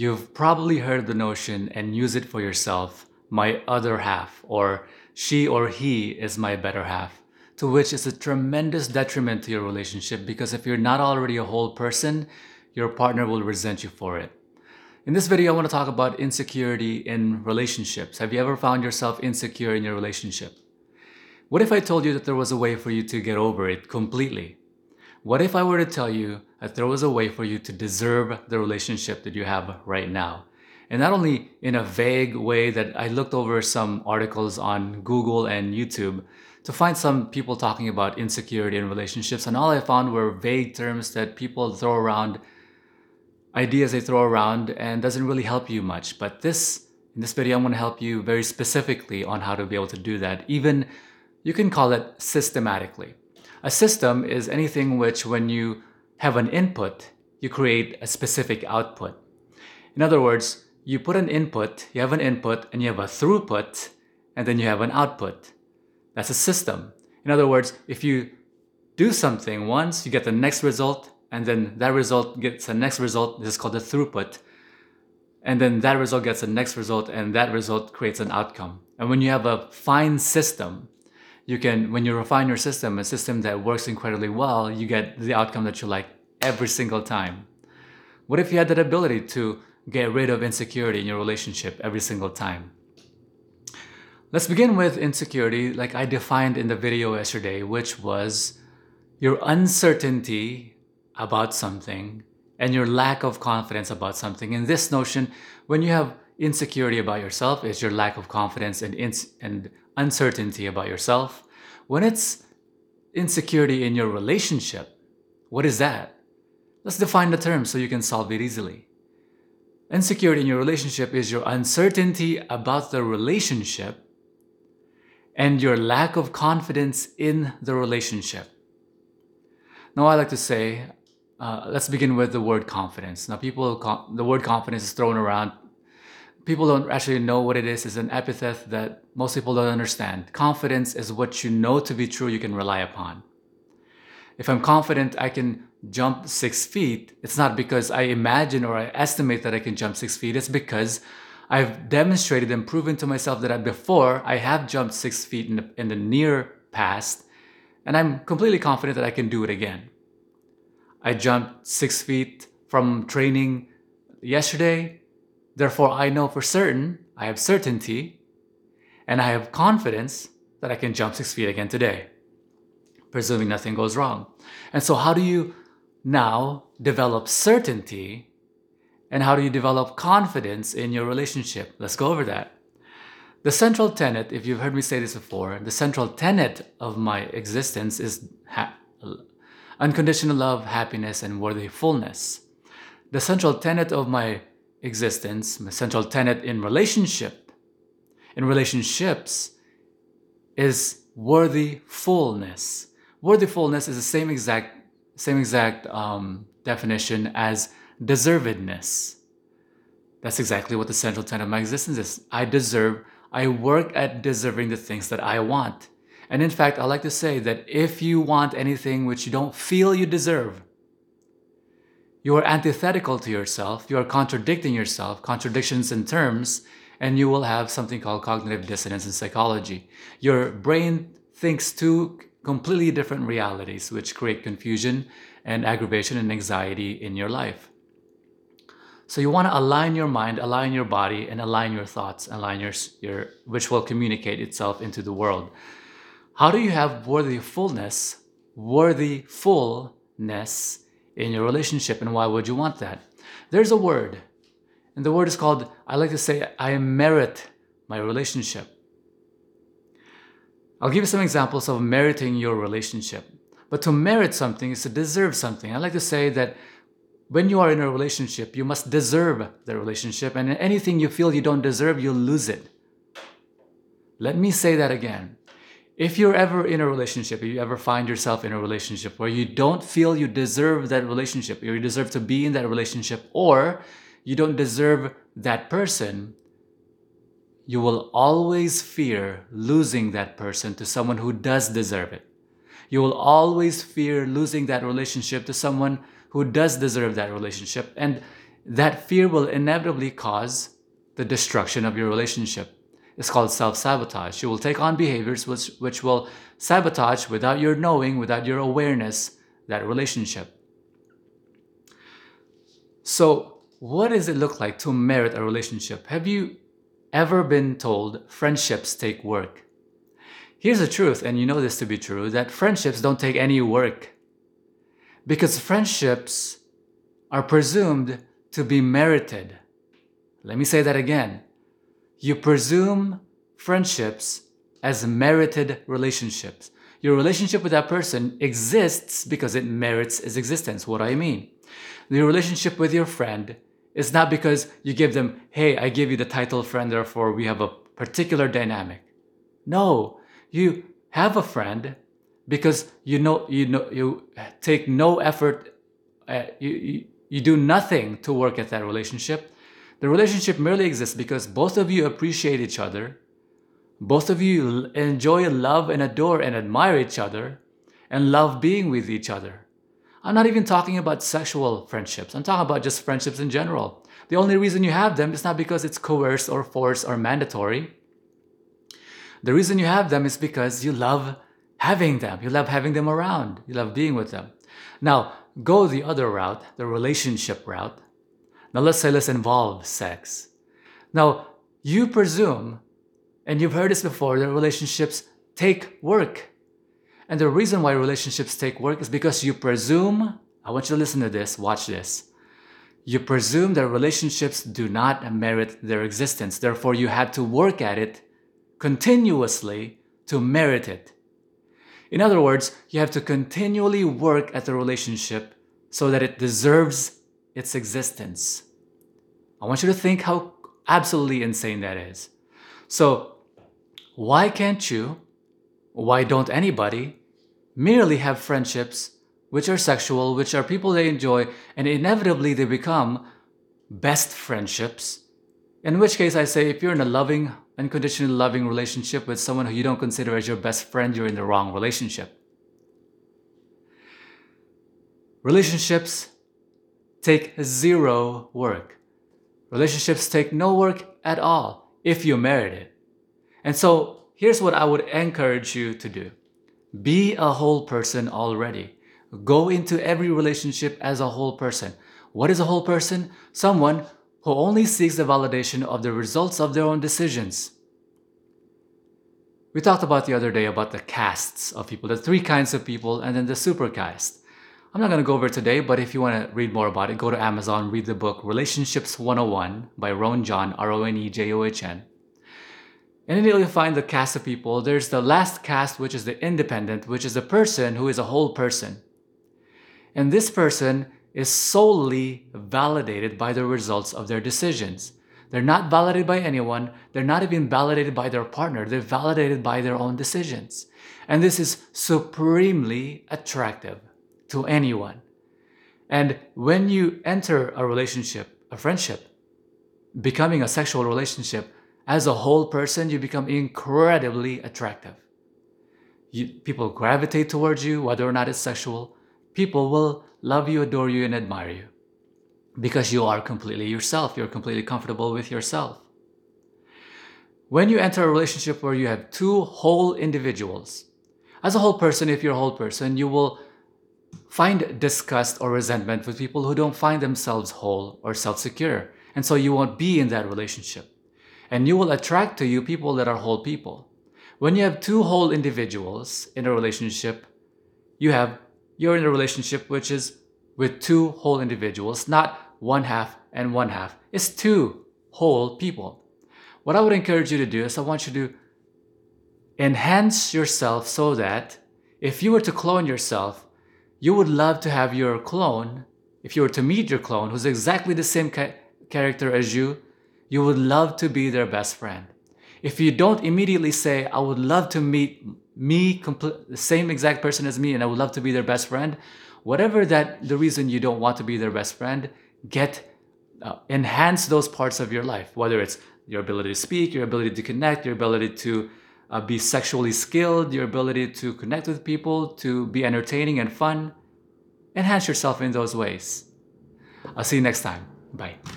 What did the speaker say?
You've probably heard the notion and use it for yourself my other half, or she or he is my better half, to which is a tremendous detriment to your relationship because if you're not already a whole person, your partner will resent you for it. In this video, I want to talk about insecurity in relationships. Have you ever found yourself insecure in your relationship? What if I told you that there was a way for you to get over it completely? What if I were to tell you that there was a way for you to deserve the relationship that you have right now? And not only in a vague way that I looked over some articles on Google and YouTube to find some people talking about insecurity in relationships, and all I found were vague terms that people throw around, ideas they throw around, and doesn't really help you much. But this, in this video, I'm going to help you very specifically on how to be able to do that. Even you can call it systematically. A system is anything which, when you have an input, you create a specific output. In other words, you put an input, you have an input, and you have a throughput, and then you have an output. That's a system. In other words, if you do something once, you get the next result, and then that result gets the next result. This is called the throughput. And then that result gets the next result, and that result creates an outcome. And when you have a fine system, you can when you refine your system a system that works incredibly well you get the outcome that you like every single time. What if you had that ability to get rid of insecurity in your relationship every single time? Let's begin with insecurity like i defined in the video yesterday which was your uncertainty about something and your lack of confidence about something. And this notion when you have insecurity about yourself is your lack of confidence and, ins- and uncertainty about yourself. When it's insecurity in your relationship, what is that? Let's define the term so you can solve it easily. Insecurity in your relationship is your uncertainty about the relationship and your lack of confidence in the relationship. Now, I like to say, uh, let's begin with the word confidence. Now, people, the word confidence is thrown around people don't actually know what it is is an epithet that most people don't understand. Confidence is what you know to be true you can rely upon. If I'm confident I can jump six feet, it's not because I imagine or I estimate that I can jump six feet. It's because I've demonstrated and proven to myself that I, before I have jumped six feet in the, in the near past, and I'm completely confident that I can do it again. I jumped six feet from training yesterday. Therefore, I know for certain, I have certainty, and I have confidence that I can jump six feet again today, presuming nothing goes wrong. And so, how do you now develop certainty and how do you develop confidence in your relationship? Let's go over that. The central tenet, if you've heard me say this before, the central tenet of my existence is ha- unconditional love, happiness, and worthy fullness. The central tenet of my existence, my central tenet in relationship, in relationships, is worthy fullness. Worthy fullness is the same exact same exact um, definition as deservedness. That's exactly what the central tenet of my existence is. I deserve. I work at deserving the things that I want. And in fact, I like to say that if you want anything which you don't feel you deserve, you are antithetical to yourself, you are contradicting yourself, contradictions in terms, and you will have something called cognitive dissonance in psychology. Your brain thinks two completely different realities, which create confusion and aggravation and anxiety in your life. So you want to align your mind, align your body, and align your thoughts, align your, your which will communicate itself into the world. How do you have worthy fullness, worthy fullness in your relationship and why would you want that? There's a word, and the word is called, I like to say, I merit my relationship. I'll give you some examples of meriting your relationship. But to merit something is to deserve something. I like to say that when you are in a relationship, you must deserve the relationship, and anything you feel you don't deserve, you'll lose it. Let me say that again if you're ever in a relationship, if you ever find yourself in a relationship where you don't feel you deserve that relationship, you deserve to be in that relationship, or you don't deserve that person, you will always fear losing that person to someone who does deserve it. You will always fear losing that relationship to someone who does deserve that relationship. And that fear will inevitably cause the destruction of your relationship. It's called self sabotage. You will take on behaviors which, which will sabotage without your knowing, without your awareness, that relationship. So, what does it look like to merit a relationship? Have you ever been told friendships take work? Here's the truth, and you know this to be true that friendships don't take any work. Because friendships are presumed to be merited. Let me say that again. You presume friendships as merited relationships. Your relationship with that person exists because it merits its existence. What do I mean? The relationship with your friend is not because you give them, hey, I give you the title friend, therefore we have a particular dynamic. No, you have a friend because you know you know you take no effort uh, you, you you do nothing to work at that relationship the relationship merely exists because both of you appreciate each other both of you enjoy love and adore and admire each other and love being with each other i'm not even talking about sexual friendships i'm talking about just friendships in general the only reason you have them is not because it's coerced or forced or mandatory the reason you have them is because you love having them. You love having them around. You love being with them. Now, go the other route, the relationship route. Now, let's say let's involve sex. Now, you presume, and you've heard this before, that relationships take work. And the reason why relationships take work is because you presume, I want you to listen to this, watch this. You presume that relationships do not merit their existence. Therefore, you had to work at it continuously to merit it. In other words, you have to continually work at the relationship so that it deserves its existence. I want you to think how absolutely insane that is. So, why can't you, why don't anybody, merely have friendships which are sexual, which are people they enjoy, and inevitably they become best friendships? In which case, I say if you're in a loving, unconditionally loving relationship with someone who you don't consider as your best friend, you're in the wrong relationship. Relationships take zero work. Relationships take no work at all if you merit it. And so here's what I would encourage you to do be a whole person already. Go into every relationship as a whole person. What is a whole person? Someone who only seeks the validation of the results of their own decisions. We talked about the other day about the castes of people, the three kinds of people, and then the super caste. I'm not going to go over it today, but if you want to read more about it, go to Amazon, read the book Relationships 101 by Ron John, R O N E J O H N. And then you'll find the caste of people. There's the last caste, which is the independent, which is the person who is a whole person. And this person is solely validated by the results of their decisions. They're not validated by anyone. They're not even validated by their partner. They're validated by their own decisions. And this is supremely attractive to anyone. And when you enter a relationship, a friendship, becoming a sexual relationship, as a whole person, you become incredibly attractive. You, people gravitate towards you, whether or not it's sexual. People will love you, adore you, and admire you because you are completely yourself. You're completely comfortable with yourself. When you enter a relationship where you have two whole individuals, as a whole person, if you're a whole person, you will find disgust or resentment with people who don't find themselves whole or self secure. And so you won't be in that relationship. And you will attract to you people that are whole people. When you have two whole individuals in a relationship, you have you're in a relationship which is with two whole individuals, not one half and one half. It's two whole people. What I would encourage you to do is I want you to enhance yourself so that if you were to clone yourself, you would love to have your clone, if you were to meet your clone who's exactly the same ca- character as you, you would love to be their best friend. If you don't immediately say, I would love to meet me, compl- the same exact person as me, and I would love to be their best friend, whatever that the reason you don't want to be their best friend, get uh, enhance those parts of your life, whether it's your ability to speak, your ability to connect, your ability to uh, be sexually skilled, your ability to connect with people, to be entertaining and fun. Enhance yourself in those ways. I'll see you next time. Bye.